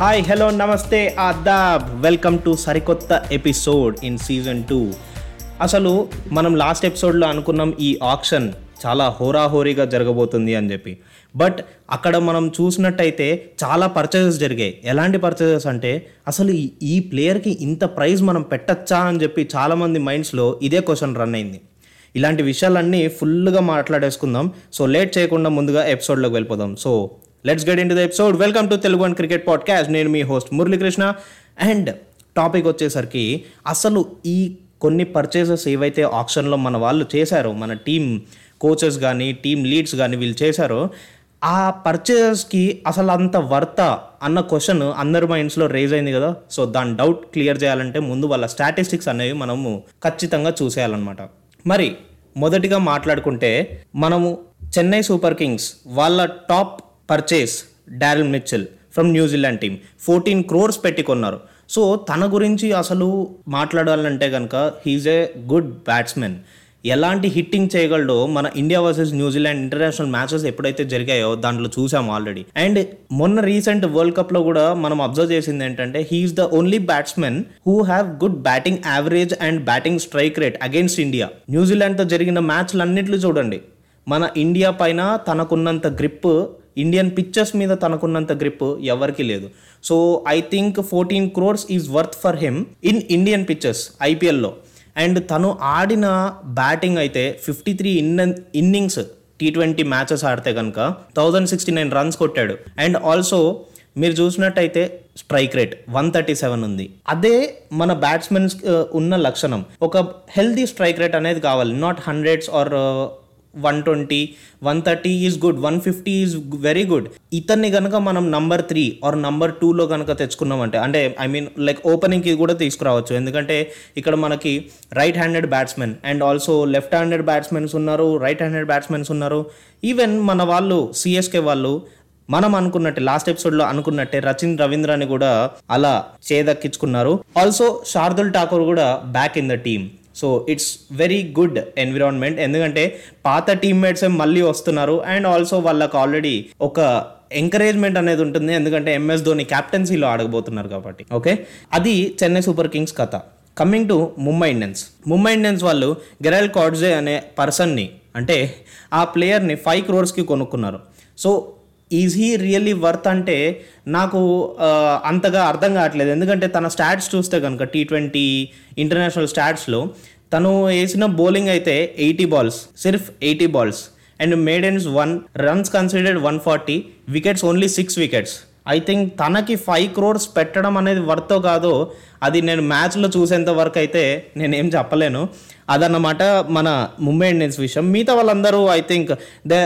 Hi hello namaste adaab. Welcome to సరికొత్త episode in season two అసలు మనం last ఎపిసోడ్లో అనుకున్నాం ఈ ఆప్షన్ చాలా హోరాహోరీగా జరగబోతుంది అని చెప్పి. బట్ అక్కడ మనం చూసినట్టయితే చాలా పర్చేజెస్ జరిగాయి. ఎలాంటి పర్చేజెస్ అంటే అసలు ఈ- ఈ ప్లేయర్కి ఇంత ప్రైజ్ మనం పెట్టచ్చా అని చెప్పి చాలామంది మైండ్స్లో ఇదే క్వశ్చన్ రన్ అయింది. ఇలాంటి విషయాలన్నీ ఫుల్గా మాట్లాడేసుకుందాం. సో లేట్ చేయకుండా ముందుగా ఎపిసోడ్లోకి వెళ్ళిపోదాం. So let's get in to the episode welcome to Telugu and cricket podcast నేను మీ హోస్ట్ మురళీకృష్ణ. అండ్ టాపిక్ వచ్చేసరికి అసలు ఈ కొన్ని పర్చేసెస్ ఏవైతే ఆప్షన్లో మన వాళ్ళు చేశారో మన టీం కోచెస్ కానీ టీం లీడ్స్ కానీ వీళ్ళు చేశారో ఆ పర్చేసెస్కి అసలు అంత వర్త అన్న క్వశ్చన్ అందరి మైండ్స్లో రేజ్ అయింది కదా. సో దాని డౌట్ క్లియర్ చేయాలంటే ముందు వాళ్ళ స్టాటిస్టిక్స్ అనేవి మనము ఖచ్చితంగా చూసేయాలన్నమాట. మరి మొదటిగా మాట్లాడుకుంటే మనము చెన్నై సూపర్ కింగ్స్ వాళ్ళ top purchase Daryl Mitchell from New Zealand team fourteen crores పెట్టి కొన్నారు. సో తన గురించి అసలు మాట్లాడాలంటే కనుక హీజ్ ఏ గుడ్ బ్యాట్స్మెన్ ఎలాంటి హిట్టింగ్ చేయగలడో మన India versus New Zealand international matches ఎప్పుడైతే జరిగాయో దాంట్లో చూసాం ఆల్రెడీ అండ్ మొన్న రీసెంట్ వరల్డ్ కప్లో కూడా మనం అబ్జర్వ్ చేసింది ఏంటంటే he is the only batsmen who have good batting average and batting strike rate against India న్యూజిలాండ్తో జరిగిన మ్యాచ్లు అన్నింటిలో చూడండి. మన ఇండియా పైన తనకున్నంత గ్రిప్ ఇండియన్ పిక్చర్స్ మీద తనకున్నంత గ్రిప్ ఎవరికి లేదు. So I think fourteen crores is worth for him in Indian pictures ఐపీఎల్లో అండ్ తను ఆడిన బ్యాటింగ్ అయితే fifty three in innings T twenty matches ఆడితే కనుక థౌజండ్ సిక్స్టీ నైన్ రన్స్ కొట్టాడు. అండ్ ఆల్సో మీరు చూసినట్టయితే strike rate one thirty seven ఉంది. అదే మన బ్యాట్స్మెన్స్ uh, ఉన్న లక్షణం. ఒక హెల్దీ స్ట్రైక్ రేట్ అనేది కావాలి. Not hundreds or one twenty one thirty is good one fifty is very good ఇతన్ని కనుక మనం నంబర్ త్రీ ఆర్ నంబర్ టూలో కనుక తెచ్చుకున్నామంటే అంటే ఐ మీన్ లైక్ ఓపెనింగ్కి కూడా తీసుకురావచ్చు. ఎందుకంటే ఇక్కడ మనకి right handed batsmen and also left handed batsmens ఉన్నారు రైట్ హ్యాండెడ్ బ్యాట్స్మెన్స్ ఉన్నారు. ఈవెన్ మన వాళ్ళు సిఎస్కే వాళ్ళు మనం అనుకున్నట్టే లాస్ట్ ఎపిసోడ్లో అనుకున్నట్టే రచిన్ రవీంద్రని కూడా అలా చేదక్కించుకున్నారు. ఆల్సో శార్దుల్ ఠాకూర్ కూడా back in the team so it's very good environment ఎందుకంటే పాత టీమ్మేట్స్ మళ్ళీ వస్తున్నారు అండ్ ఆల్సో వాళ్ళకు ఆల్రెడీ ఒక ఎంకరేజ్మెంట్ అనేది ఉంటుంది. ఎందుకంటే ఎంఎస్ ధోని క్యాప్టెన్సీలో ఆడబోతున్నారు కాబట్టి. ఓకే అది చెన్నై సూపర్ కింగ్స్ కథ. Coming to Mumbai Indians Mumbai Indians వాళ్ళు గెరల్ కాడ్జే అనే పర్సన్ని అంటే ఆ ప్లేయర్ని ఫైవ్ క్రోర్స్కి కొనుక్కున్నారు. So is he really worth అంటే నాకు అంతగా అర్థం కావట్లేదు. ఎందుకంటే తన స్టాట్స్ చూస్తే కనుక టీ ట్వంటీ ఇంటర్నేషనల్ స్టాట్స్లో తను వేసిన బౌలింగ్ అయితే eighty balls సిర్ఫ్ eighty balls and maidens one runs considered one forty wickets only six wickets I think తనకి ఫైవ్ క్రోర్స్ పెట్టడం అనేది వర్తో కాదో అది నేను మ్యాచ్లో చూసేంత వరకు అయితే నేనేం చెప్పలేను. అదన్నమాట మన ముంబై ఇండియన్స్ విషయం. మిగతా వాళ్ళందరూ I think they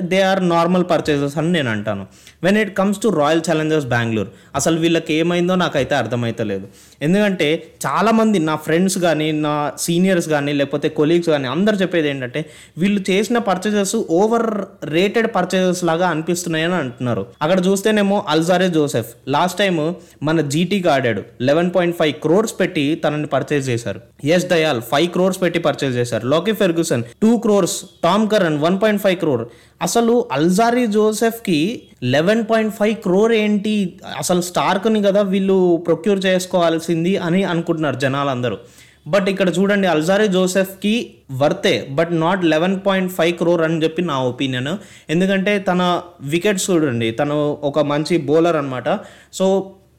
they are normal purchases అని నేను అంటాను. When it comes to Royal Challengers Bengaluru అసలు వీళ్ళకి ఏమైందో నాకైతే అర్థమైతలేదు. ఎందుకంటే చాలామంది నా ఫ్రెండ్స్ కానీ నా సీనియర్స్ కానీ లేకపోతే కొలీగ్స్ కానీ అందరు చెప్పేది ఏంటంటే వీళ్ళు చేసిన పర్చేసెస్ ఓవర్ రేటెడ్ పర్చేసెస్ లాగా అనిపిస్తున్నాయని అంటున్నారు. అక్కడ చూస్తేనేమో అల్జారే జోసెఫ్ లాస్ట్ టైం మన జీటీకి ఆడాడు. లెవెన్ పాయింట్ ఫైవ్ క్రోర్స్ పెట్టి తనని పర్చేజ్ చేశారు. ఎస్ దయాల్ ఫైవ్ క్రోర్స్ పెట్టి పర్చేస్ చేశారు. లోకి Ferguson two crores Tom Curran one point five crore అసలు అల్జారీ జోసెఫ్కి లెవెన్ పాయింట్ ఫైవ్ క్రోర్ ఏంటి? అసలు స్టార్క్ని కదా వీళ్ళు ప్రొక్యూర్ చేసుకోవాల్సి చేసుకోవాల్సింది అని అనుకుంటున్నారు జనాలందరూ. బట్ ఇక్కడ చూడండి అల్జారీ జోసెఫ్కి వర్తే but not eleven point five crore అని చెప్పి నా ఒపీనియన్. ఎందుకంటే తన వికెట్స్ చూడండి తను ఒక మంచి బౌలర్ అనమాట సో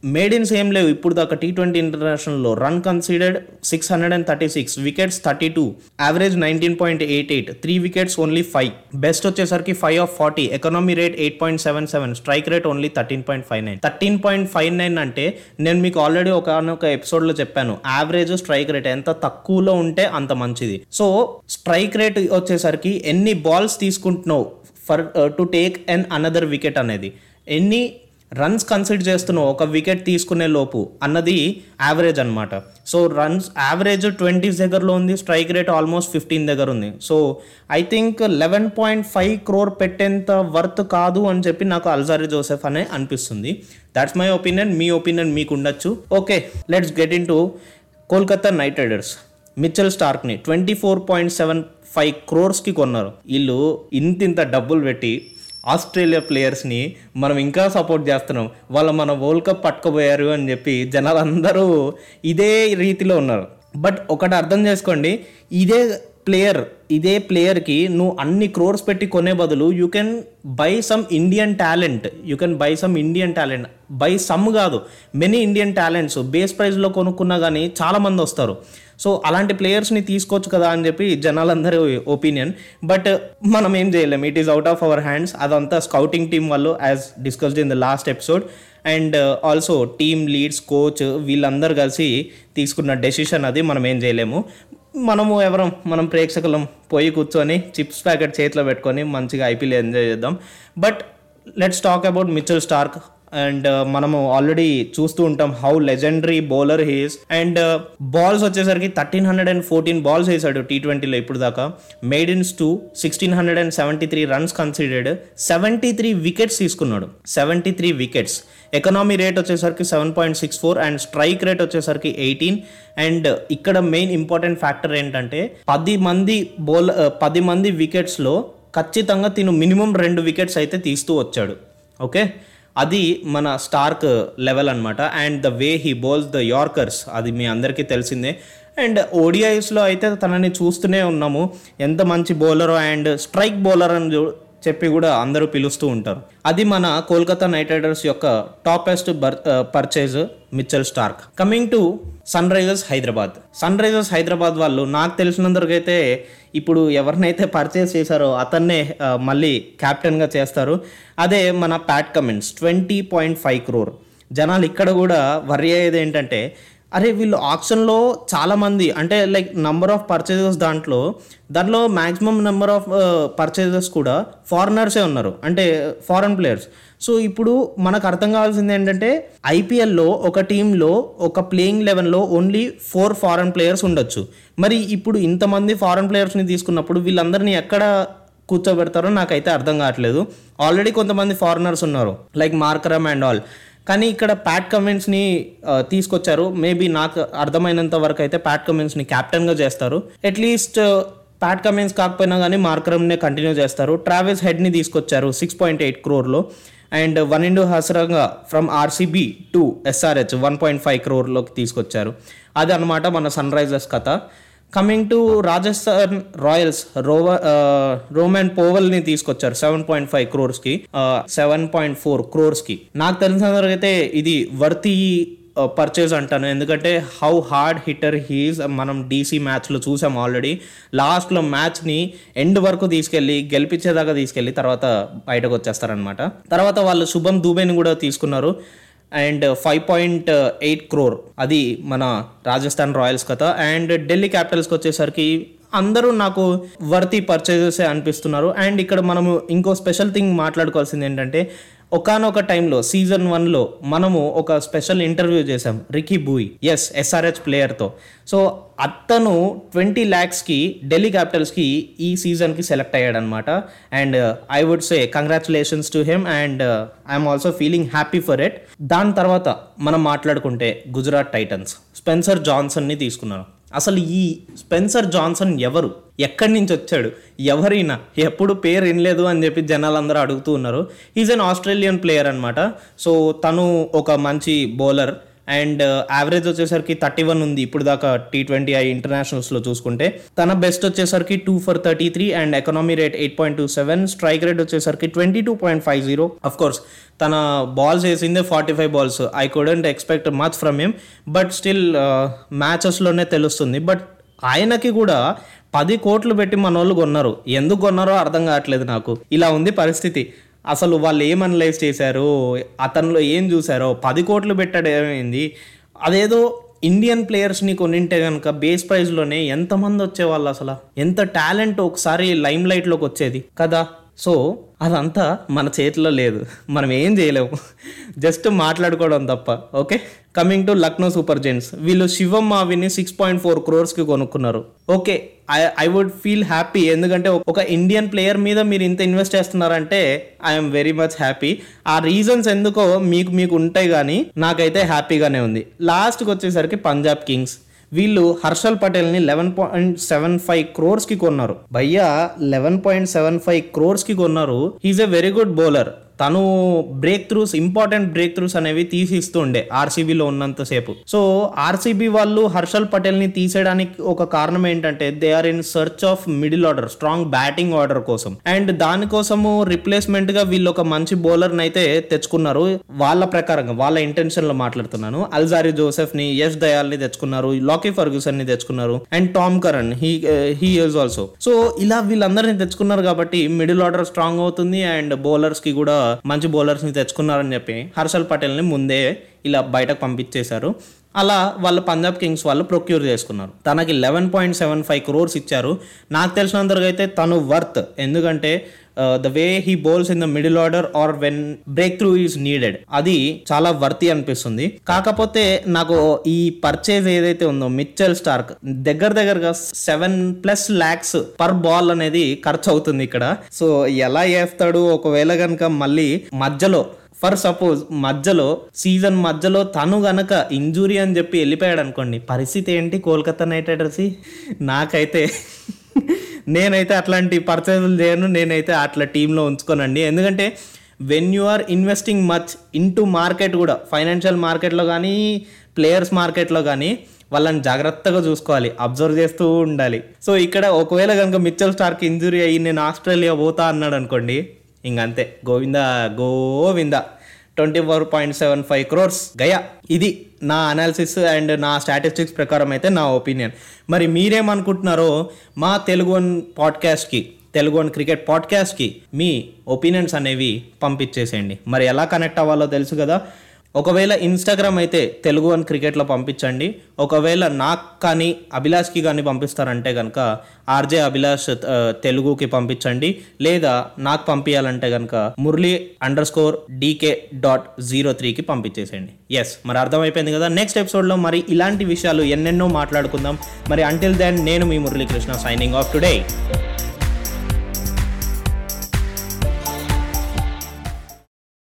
మేడిన్స్ ఏం లేవు. ఇప్పుడు దాకా T twenty ఇంటర్నేషనల్లో run considered six hundred and thirty six wickets thirty two average nineteen point eight eight three wickets only five best వచ్చేసరికి five of forty economy rate eight point seven seven strike rate only thirteen point five nine thirteen point five nine అంటే నేను మీకు already ఒక ఒక ఎపిసోడ్లో చెప్పాను. Average strike rate ఎంత తక్కువలో ఉంటే అంత మంచిది. సో స్ట్రైక్ రేట్ వచ్చేసరికి ఎన్ని బాల్స్ తీసుకుంటున్నావు for to take an another wicket అనేది? ఎన్ని రన్స్ కన్సిడర్ చేస్తున్నావు ఒక వికెట్ తీసుకునే లోపు అన్నది యావరేజ్ అనమాట సో రన్స్ యావరేజ్ ట్వంటీస్ దగ్గరలో ఉంది స్ట్రైక్ రేట్ ఆల్మోస్ట్ ఫిఫ్టీన్ దగ్గర ఉంది. So I think eleven point five crore పెట్టేంత worth కాదు అని చెప్పి నాకు అల్జారి జోసెఫ్ అనే అనిపిస్తుంది. దాట్స్ మై ఒపీనియన్ మీ ఒపీనియన్ మీకు ఉండొచ్చు okay let's get in to Kolkata Knight Riders Mitchell స్టార్క్ని twenty four point seven five క్రోర్స్కి కొన్నారు. వీళ్ళు ఇంత ఇంత డబ్బులు పెట్టి ఆస్ట్రేలియా ప్లేయర్స్ని మనం ఇంకా సపోర్ట్ చేస్తున్నాం. వాళ్ళు మన వరల్డ్ కప్ పట్టుకుపోయారు అని చెప్పి జనాలందరూ ఇదే రీతిలో ఉన్నారు. బట్ ఒకటి అర్థం చేసుకోండి ఇదే ప్లేయర్ ఇదే ప్లేయర్కి నువ్వు అన్ని క్రోర్స్ పెట్టి కొనే బదులు you can buy some Indian talent you can buy some Indian talent buy some కాదు మెనీ ఇండియన్ టాలెంట్స్ బేస్ ప్రైస్లో కొనుక్కున్నా కానీ చాలామంది వస్తారు. సో అలాంటి ప్లేయర్స్ని తీసుకోవచ్చు కదా అని చెప్పి జనాలందరి ఒపీనియన్ బట్ మనం ఏం చేయలేం. It is out of our hands అదంతా స్కౌటింగ్ టీం వాళ్ళు as discussed in the last episode and also team leads coach వీళ్ళందరూ కలిసి తీసుకున్న డెసిషన్ అది మనం ఏం చేయలేము. మనము ఎవరం మనం ప్రేక్షకులం పోయి కూర్చొని చిప్స్ ప్యాకెట్ చేతిలో పెట్టుకొని మంచిగా ఐపీఎల్ ఎంజాయ్ చేద్దాం. But let's talk about Mitchell Starc and uh, మనము ఆల్రెడీ చూస్తూ ఉంటాం how legendary bowler he's and uh, balls వచ్చేసరికి thirteen hundred and fourteen balls వేసాడు టీ ట్వంటీలో ఇప్పుడు దాకా. Maidens two sixteen hundred and seventy three runs considered seventy three wickets తీసుకున్నాడు. Seventy three wickets economy rate వచ్చేసరికి seven point six four and strike rate వచ్చేసరికి eighteen and ఇక్కడ main important factor ఏంటంటే పది మంది బౌల్ పది మంది వికెట్స్లో ఖచ్చితంగా తిను మినిమం రెండు వికెట్స్ అయితే తీస్తూ వచ్చాడు. ఓకే అది మన స్టార్క్ లెవెల్ అనమాట and the way he bowls the yorkers అది మీ అందరికీ తెలిసిందే. అండ్ ఓడిఐస్లో అయితే తనని చూస్తూనే ఉన్నాము. ఎంత మంచి బౌలర్ అండ్ స్ట్రైక్ బౌలర్ అని చెప్పి కూడా అందరూ పిలుస్తూ ఉంటారు. అది మన కోల్కతా నైట్ రైడర్స్ యొక్క టాపెస్ట్ బర్ purchase Mitchell Starc. Coming to Sunrisers Hyderabad Sunrisers Hyderabad వాళ్ళు నాకు తెలిసినందుకైతే ఇప్పుడు ఎవరినైతే పర్చేస్ చేశారో అతన్నే మళ్ళీ క్యాప్టెన్గా చేస్తారు. అదే మన Pat Cummins twenty point five crore జనాలు ఇక్కడ కూడా వరి అయ్యేది ఏంటంటే అరే వీళ్ళు ఆప్షన్లో చాలామంది అంటే లైక్ నంబర్ ఆఫ్ పర్చేజెస్ దాంట్లో దాంట్లో మ్యాక్సిమం నెంబర్ ఆఫ్ పర్చేజెస్ కూడా ఫారినర్సే ఉన్నారు. అంటే ఫారెన్ ప్లేయర్స్. సో ఇప్పుడు మనకు అర్థం కావాల్సింది ఏంటంటే ఐపీఎల్లో ఒక టీంలో ఒక ప్లేయింగ్ లెవెన్లో ఓన్లీ ఫోర్ ఫారెన్ ప్లేయర్స్ ఉండొచ్చు. మరి ఇప్పుడు ఇంతమంది ఫారెన్ ప్లేయర్స్ని తీసుకున్నప్పుడు వీళ్ళందరినీ ఎక్కడ కూర్చోబెడతారో నాకైతే అర్థం కావట్లేదు. ఆల్రెడీ కొంతమంది ఫారినర్స్ ఉన్నారు. Like Markram and all. కానీ ఇక్కడ ప్యాట్ కమెంట్స్ని తీసుకొచ్చారు. మేబీ నాకు అర్థమైనంత వరకు అయితే ప్యాట్ కమెంట్స్ని క్యాప్టెన్గా చేస్తారు. అట్లీస్ట్ ప్యాట్ కమెంట్స్ కాకపోయినా కానీ మార్కరమ్నే కంటిన్యూ చేస్తారు. ట్రావెల్స్ హెడ్ని తీసుకొచ్చారు six point eight క్రోర్లో and Wanindu Hasaranga from RCB to SRH one point five క్రోర్లోకి తీసుకొచ్చారు. అది అనమాట మన సన్ రైజర్స్ కథ. కమింగ్ టు రాజస్థాన్ రాయల్స్ రోవ రోమన్ పోవల్ని తీసుకొచ్చారు సెవెన్ పాయింట్ ఫైవ్ క్రోర్స్కి సెవెన్ పాయింట్ ఫోర్ క్రోర్స్కి నాకు తెలిసిన అయితే ఇది వర్తి పర్చేజ్ uh, అంటాను. ఎందుకంటే హౌ హార్డ్ హిట్టర్ హీస్ మనం డీసీ మ్యాచ్లో చూసాం ఆల్రెడీ లాస్ట్లో మ్యాచ్ని ఎండ్ వరకు తీసుకెళ్ళి గెలిపించేదాకా తీసుకెళ్ళి తర్వాత బయటకు వచ్చేస్తారనమాట తర్వాత వాళ్ళు శుభం దూబేని కూడా తీసుకున్నారు. And five point eight crore. అది మన రాజస్థాన్ రాయల్స్ కథ. అండ్ ఢిల్లీ క్యాపిటల్స్కి వచ్చేసరికి అందరూ నాకు వర్తి పర్చేజెస్ అనిపిస్తున్నారు. అండ్ ఇక్కడ మనము ఇంకో స్పెషల్ థింగ్ మాట్లాడుకోవాల్సింది ఏంటంటే ఒకనొక టైంలో సీజన్ వన్లో మనము ఒక స్పెషల్ ఇంటర్వ్యూ చేసాం రికీ బూయ్. ఎస్ ఎస్ఆర్హెచ్ ప్లేయర్తో సో అతను ట్వంటీ ల్యాక్స్కి ఢిల్లీ క్యాపిటల్స్కి ఈ సీజన్కి select అయ్యాడనమాట. And I would say congratulations to him and I'm also feeling happy for it దాని తర్వాత మనం మాట్లాడుకుంటే గుజరాత్ టైటన్స్ స్పెన్సర్ జాన్సన్ని తీసుకున్నారు అసలు ఈ స్పెన్సర్ జాన్సన్ ఎవరు? ఎక్కడి నుంచి వచ్చాడు? ఎవరైనా? ఎప్పుడు పేరు వినలేదు అని చెప్పి జనాలందరూ అడుగుతూ ఉన్నారు. ఈజ్ అన్ ఆస్ట్రేలియన్ ప్లేయర్ అనమాట సో తను ఒక మంచి బౌలర్ అండ్ uh, యావరేజ్ వచ్చేసరికి థర్టీ వన్ ఉంది. ఇప్పుడు దాకా టీ ట్వంటీ ఐ ఇంటర్నేషనల్స్లో చూసుకుంటే తన బెస్ట్ వచ్చేసరికి two for thirty three and economy rate eight point two seven strike rate వచ్చేసరికి twenty two point five zero of course తన balls వేసిందే forty five balls I couldn't expect much from him but still మ్యాచెస్లోనే తెలుస్తుంది. But ఆయనకి కూడా పది కోట్లు పెట్టి మన వాళ్ళు కొన్నారు. ఎందుకు కొన్నారో అర్థం కావట్లేదు నాకు. ఇలా ఉంది పరిస్థితి. అసలు వాళ్ళు ఏం అనలైజ్ చేశారు? అతనిలో ఏం చూశారో? పది కోట్లు పెట్టాడు ఏమైంది అదేదో ఇండియన్ ప్లేయర్స్ని కొనింటే కనుక బేస్ ప్రైజ్లోనే ఎంతమంది వచ్చేవాళ్ళు అసలు? ఎంత టాలెంట్ ఒకసారి లైమ్ లైట్లోకి వచ్చేది కదా? సో అదంతా మన చేతిలో లేదు. మనం ఏం చేయలేము. జస్ట్ మాట్లాడుకోవడం తప్ప okay? Coming to Lucknow Super Giants వీళ్ళు శివం మావిని సిక్స్ పాయింట్ ఫోర్ క్రోర్స్కి కొనుక్కున్నారు. Okay I I would feel happy ఎందుకంటే ఒక ఇండియన్ ప్లేయర్ మీద మీరు ఇంత ఇన్వెస్ట్ చేస్తున్నారంటే ఐఎమ్ వెరీ మచ్ హ్యాపీ ఆ రీజన్స్ ఎందుకో మీకు మీకు ఉంటాయి కానీ నాకైతే హ్యాపీగానే ఉంది. లాస్ట్కి వచ్చేసరికి పంజాబ్ కింగ్స్ వీళ్ళు హర్షల్ పటేల్ని లెవెన్ పాయింట్ సెవెన్ ఫైవ్ క్రోర్స్కి కొన్నారు. భయ్యా లెవెన్ పాయింట్ సెవెన్ ఫైవ్ క్రోర్స్కి కొన్నారు. Is a very good bowler. తను breakthroughs important breakthroughs అనేవి తీసిస్తుండే ఆర్సీబీలో ఉన్నంతసేపు సో ఆర్సీబీ వాళ్ళు హర్షల్ పటేల్ని తీసేయడానికి ఒక కారణం ఏంటంటే they are in search of middle order strong batting order కోసం. అండ్ దానికోసము రిప్లేస్మెంట్గా వీళ్ళు ఒక మంచి బౌలర్ అయితే తెచ్చుకున్నారు. వాళ్ళ ప్రకారంగా వాళ్ళ ఇంటెన్షన్లో మాట్లాడుతున్నాను. అల్జారి జోసెఫ్ని యష్ దయాల్ని తెచ్చుకున్నారు లాకీ ఫర్గ్యూసన్ని తెచ్చుకున్నారు and Tom Curran he he is also so ఇలా వీళ్ళందరినీ తెచ్చుకున్నారు కాబట్టి మిడిల్ ఆర్డర్ స్ట్రాంగ్ అవుతుంది అండ్ బౌలర్స్కి కూడా మంచి బౌలర్స్ని తెచ్చుకున్నారని చెప్పి హర్షల్ పటేల్ని ముందే ఇలా బయటకు పంపించేశారు. అలా వాళ్ళు పంజాబ్ కింగ్స్ వాళ్ళు ప్రొక్యూర్ చేసుకున్నారు. తనకి eleven point seven five crores ఇచ్చారు. నాకు తెలిసినంతవరకు అయితే తను వర్త్ ఎందుకంటే the way he bowls in the middle order or when break through is needed అది చాలా వర్తి అనిపిస్తుంది. కాకపోతే నాకు ఈ పర్చేజ్ ఏదైతే ఉందో మిచ్చల్ స్టార్క్ దగ్గర దగ్గరగా seven plus lakhs per ball అనేది ఖర్చు అవుతుంది ఇక్కడ. సో ఎలా వేస్తాడు ఒకవేళ కనుక మళ్ళీ మధ్యలో ఫర్ సపోజ్ మధ్యలో సీజన్ మధ్యలో తను గనక ఇంజురీ అని చెప్పి వెళ్ళిపోయాడు అనుకోండి పరిస్థితి ఏంటి కోల్కతా నైట్ రైడర్స్? నాకైతే నేనైతే అట్లాంటి పర్చేజులు చేయను నేనైతే అట్లా టీంలో ఉంచుకోనండి. ఎందుకంటే when you are investing much in to market కూడా ఫైనాన్షియల్ మార్కెట్లో కానీ ప్లేయర్స్ మార్కెట్లో కానీ వాళ్ళని జాగ్రత్తగా చూసుకోవాలి అబ్జర్వ్ చేస్తూ ఉండాలి. సో ఇక్కడ ఒకవేళ కనుక మిచ్చల్ స్టార్కి ఇంజురీ అయ్యి నేను ఆస్ట్రేలియా పోతా అన్నాడు అనుకోండి ఇంకంతే. Govinda Govinda. Twenty four point seven five crores Gaya. ఇది నా అనాలిసిస్ అండ్ నా స్టాటిస్టిక్స్ ప్రకారం అయితే నా ఒపీనియన్ మరి మీరేమనుకుంటున్నారో మా తెలుగు వన్ పాడ్కాస్ట్కి తెలుగు వన్ క్రికెట్ పాడ్కాస్ట్కి మీ ఒపీనియన్స్ అనేవి పంపించేసేయండి. మరి ఎలా కనెక్ట్ అవ్వాలో తెలుసు కదా? ఒకవేళ ఇన్స్టాగ్రామ్ అయితే తెలుగు వన్ క్రికెట్లో పంపించండి. ఒకవేళ నాకు కానీ అభిలాష్కి కానీ పంపిస్తారంటే కనుక ఆర్జే అభిలాష్ తెలుగుకి పంపించండి. లేదా నాకు పంపించాలంటే కనుక Murali under score DK dot zero త్రీకి పంపించేసేయండి. ఎస్ మరి అర్థమైపోయింది కదా? నెక్స్ట్ ఎపిసోడ్లో మరి ఇలాంటి విషయాలు ఎన్నెన్నో మాట్లాడుకుందాం. మరి అంటిల్ దెన్ నేను మీ మురళీకృష్ణ సైనింగ్ ఆఫ్ టుడే